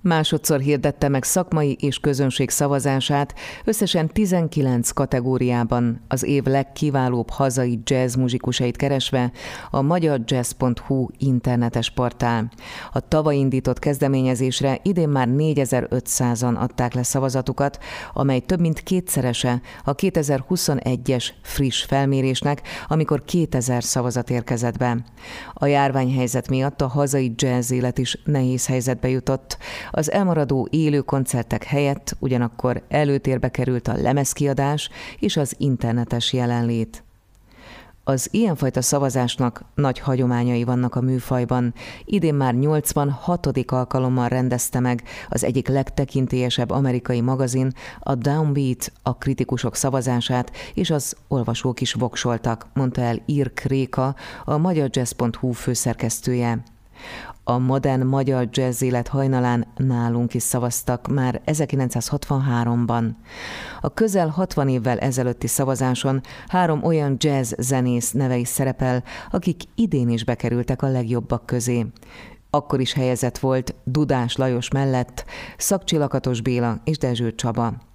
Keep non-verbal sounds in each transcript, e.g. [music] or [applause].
Másodszor hirdette meg szakmai és közönség szavazását, összesen 19 kategóriában az év legkiválóbb hazai jazz muzsikusait keresve a magyarjazz.hu internetes portál. A tavaly indított kezdeményezésre idén már 4500-an adták le szavazatukat, amely több mint kétszerese a 2021-es friss felmérésnek, amikor 2000 szavazat érkezett be. A járványhelyzet miatt a hazai jazz élet is nehéz helyzetbe jutott. Az elmaradó élő koncertek helyett ugyanakkor előtérbe került a lemezkiadás és az internetes jelenlét. Az ilyenfajta szavazásnak nagy hagyományai vannak a műfajban. Idén már 86. alkalommal rendezte meg az egyik legtekintélyesebb amerikai magazin, a Downbeat, a kritikusok szavazását, és az olvasók is voksoltak, mondta el Ir Kréka, a magyarjazz.hu főszerkesztője. A modern magyar jazz élet hajnalán nálunk is szavaztak már 1963-ban. A közel 60 évvel ezelőtti szavazáson három olyan jazz zenész neve is szerepel, akik idén is bekerültek a legjobbak közé. Akkor is helyezett volt Dudás Lajos mellett Szakcsilakatos Béla és Dezső Csaba.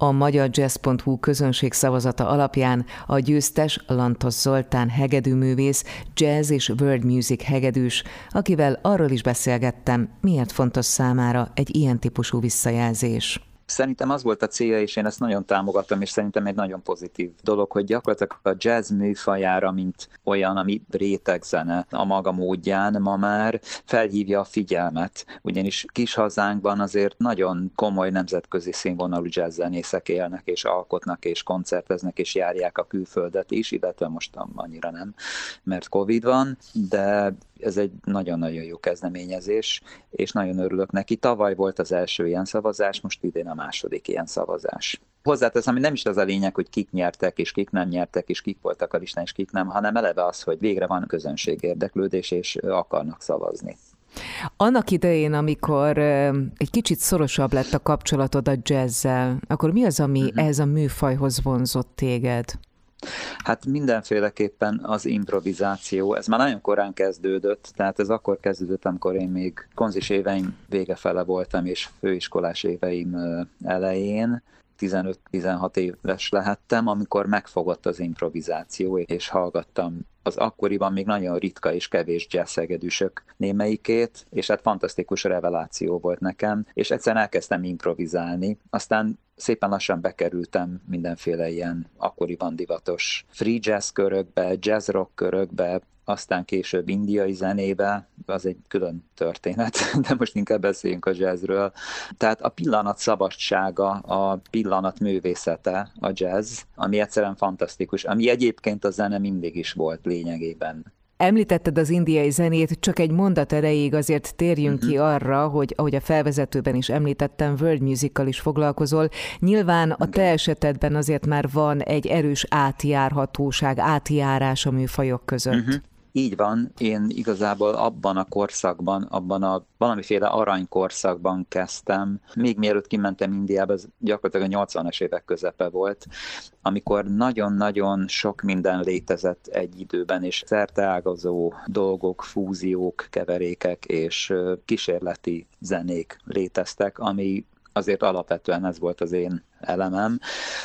A magyar jazz.hu közönség szavazata alapján a győztes Lantos Zoltán hegedűművész, jazz és world music hegedűs, akivel arról is beszélgettem, miért fontos számára egy ilyen típusú visszajelzés. Szerintem az volt a célja, és én ezt nagyon támogatom, és szerintem egy nagyon pozitív dolog, hogy gyakorlatilag a jazz műfajára, mint olyan, ami rétegzene a maga módján ma már felhívja a figyelmet, ugyanis kis hazánkban azért nagyon komoly nemzetközi színvonalú jazzzenészek élnek, és alkotnak, és koncerteznek, és járják a külföldet is, illetve most annyira nem, mert Covid van, de ez egy nagyon-nagyon jó kezdeményezés, és nagyon örülök neki. Tavaly volt az első ilyen szavazás, most idén a második ilyen szavazás. Hozzáteszem, hogy nem is az a lényeg, hogy kik nyertek, és kik nem nyertek, és kik voltak a listán, és kik nem, hanem eleve az, hogy végre van közönség érdeklődés, és akarnak szavazni. Annak idején, amikor egy kicsit szorosabb lett a kapcsolatod a jazzzel, akkor mi az, ami uh-huh. ehhez a műfajhoz vonzott téged? Hát mindenféleképpen az improvizáció, ez már nagyon korán kezdődött, tehát ez akkor kezdődött, amikor én még konzis éveim vége fele voltam, és főiskolás éveim elején, 15-16 éves lehettem, amikor megfogott az improvizáció, és hallgattam az akkoriban még nagyon ritka és kevés jazzegedűsök némelyikét, és hát fantasztikus reveláció volt nekem, és egyszerűen elkezdtem improvizálni, aztán szépen lassan bekerültem mindenféle ilyen akkoriban divatos free jazz körökbe, jazz rock körökbe, aztán később indiai zenébe, az egy külön történet, [laughs] de most inkább beszéljünk a jazzről. Tehát a pillanat szabadsága, a pillanat művészete a jazz, ami egyszerűen fantasztikus, ami egyébként a zene mindig is volt lényegében. Említetted az indiai zenét, csak egy mondat erejéig azért térjünk uh-huh. ki mhm. arra, hogy ahogy a felvezetőben is említettem, world musical is foglalkozol. Nyilván a te esetedben azért már van egy erős átjárhatóság, átjárás a műfajok között. Uh-huh. Így van, én igazából abban a korszakban, abban a valamiféle aranykorszakban kezdtem, még mielőtt kimentem Indiába, ez gyakorlatilag a 80-as évek közepe volt, amikor nagyon-nagyon sok minden létezett egy időben, és szerteágazó dolgok, fúziók, keverékek és kísérleti zenék léteztek, ami azért alapvetően ez volt az én elemem.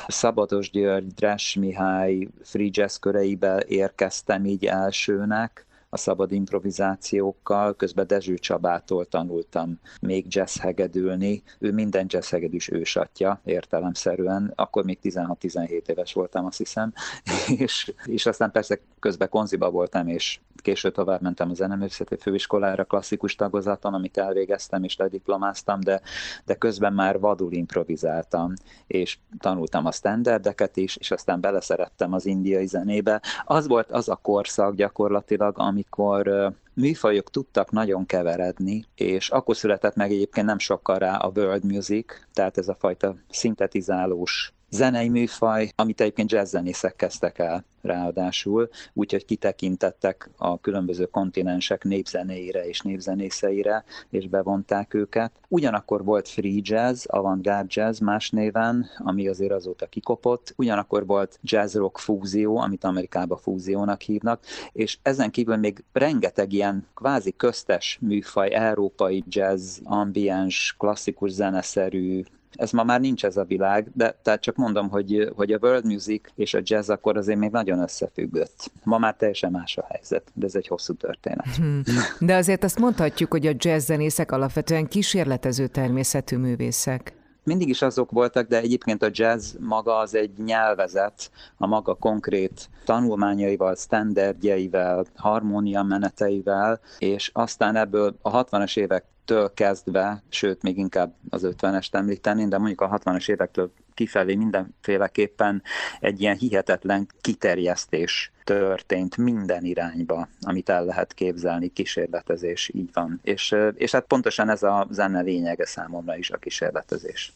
Szabados György, Dres Mihály free jazz köreibe érkeztem így elsőnek, a szabad improvizációkkal, közben Dezső Csabától tanultam még jazz hegedülni. Ő minden jazz hegedűs ősatja, értelemszerűen. Akkor még 16-17 éves voltam, azt hiszem. [laughs] és, és aztán persze közben konziba voltam, és később tovább mentem a zeneművészeti főiskolára klasszikus tagozaton, amit elvégeztem és lediplomáztam, de, de közben már vadul improvizáltam, és tanultam a standardeket is, és aztán beleszerettem az indiai zenébe. Az volt az a korszak gyakorlatilag, amikor műfajok tudtak nagyon keveredni, és akkor született meg egyébként nem sokkal rá a world music, tehát ez a fajta szintetizálós zenei műfaj, amit egyébként jazzzenészek kezdtek el ráadásul, úgyhogy kitekintettek a különböző kontinensek népzenéire és népzenészeire, és bevonták őket. Ugyanakkor volt free jazz, avantgárd jazz más néven, ami azért azóta kikopott, ugyanakkor volt jazz rock fúzió, amit Amerikában fúziónak hívnak, és ezen kívül még rengeteg ilyen kvázi köztes műfaj, európai jazz, ambiens, klasszikus zeneszerű, ez ma már nincs ez a világ, de tehát csak mondom, hogy, hogy a world music és a jazz akkor azért még nagyon összefüggött. Ma már teljesen más a helyzet, de ez egy hosszú történet. Hmm. De azért azt mondhatjuk, hogy a jazz zenészek alapvetően kísérletező természetű művészek mindig is azok voltak, de egyébként a jazz maga az egy nyelvezet, a maga konkrét tanulmányaival, standardjeivel, harmónia meneteivel, és aztán ebből a 60-as évek től kezdve, sőt, még inkább az 50-est említeném, de mondjuk a 60-as évektől kifelé mindenféleképpen egy ilyen hihetetlen kiterjesztés történt minden irányba, amit el lehet képzelni, kísérletezés, így van. És, és hát pontosan ez a zene lényege számomra is a kísérletezés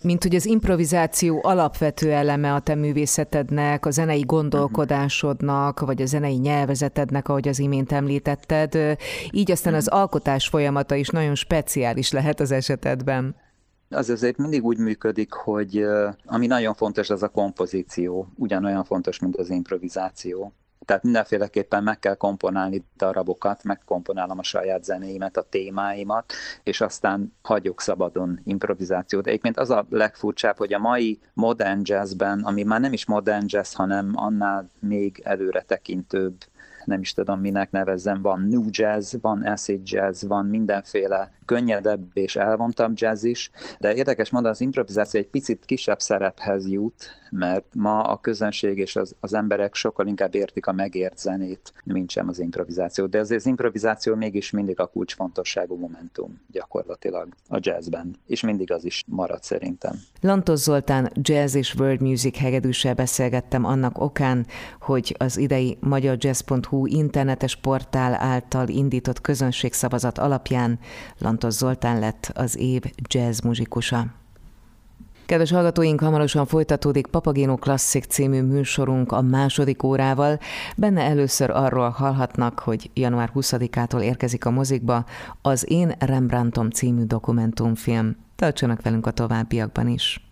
mint hogy az improvizáció alapvető eleme a te művészetednek, a zenei gondolkodásodnak, vagy a zenei nyelvezetednek, ahogy az imént említetted, így aztán az alkotás folyamata is nagyon speciális lehet az esetedben. Az azért mindig úgy működik, hogy ami nagyon fontos, az a kompozíció. Ugyanolyan fontos, mint az improvizáció. Tehát mindenféleképpen meg kell komponálni darabokat, megkomponálom a saját zenéimet, a témáimat, és aztán hagyok szabadon improvizációt. Egyébként az a legfurcsább, hogy a mai modern jazzben, ami már nem is modern jazz, hanem annál még előre tekintőbb nem is tudom minek nevezzem, van new jazz, van acid jazz, van mindenféle könnyedebb és elvontabb jazz is, de érdekes mondani, az improvizáció egy picit kisebb szerephez jut, mert ma a közönség és az, az emberek sokkal inkább értik a megért zenét, mint sem az improvizáció. De azért az improvizáció mégis mindig a kulcsfontosságú momentum gyakorlatilag a jazzben, és mindig az is marad szerintem. Lantos Zoltán jazz és world music hegedűssel beszélgettem annak okán, hogy az idei magyarjazz.hu internetes portál által indított közönségszavazat alapján Lantos Zoltán lett az év jazz muzsikusa. Kedves hallgatóink, hamarosan folytatódik Papagéno Klasszik című műsorunk a második órával. Benne először arról hallhatnak, hogy január 20-ától érkezik a mozikba az Én Rembrandtom című dokumentumfilm. Tartsanak velünk a továbbiakban is!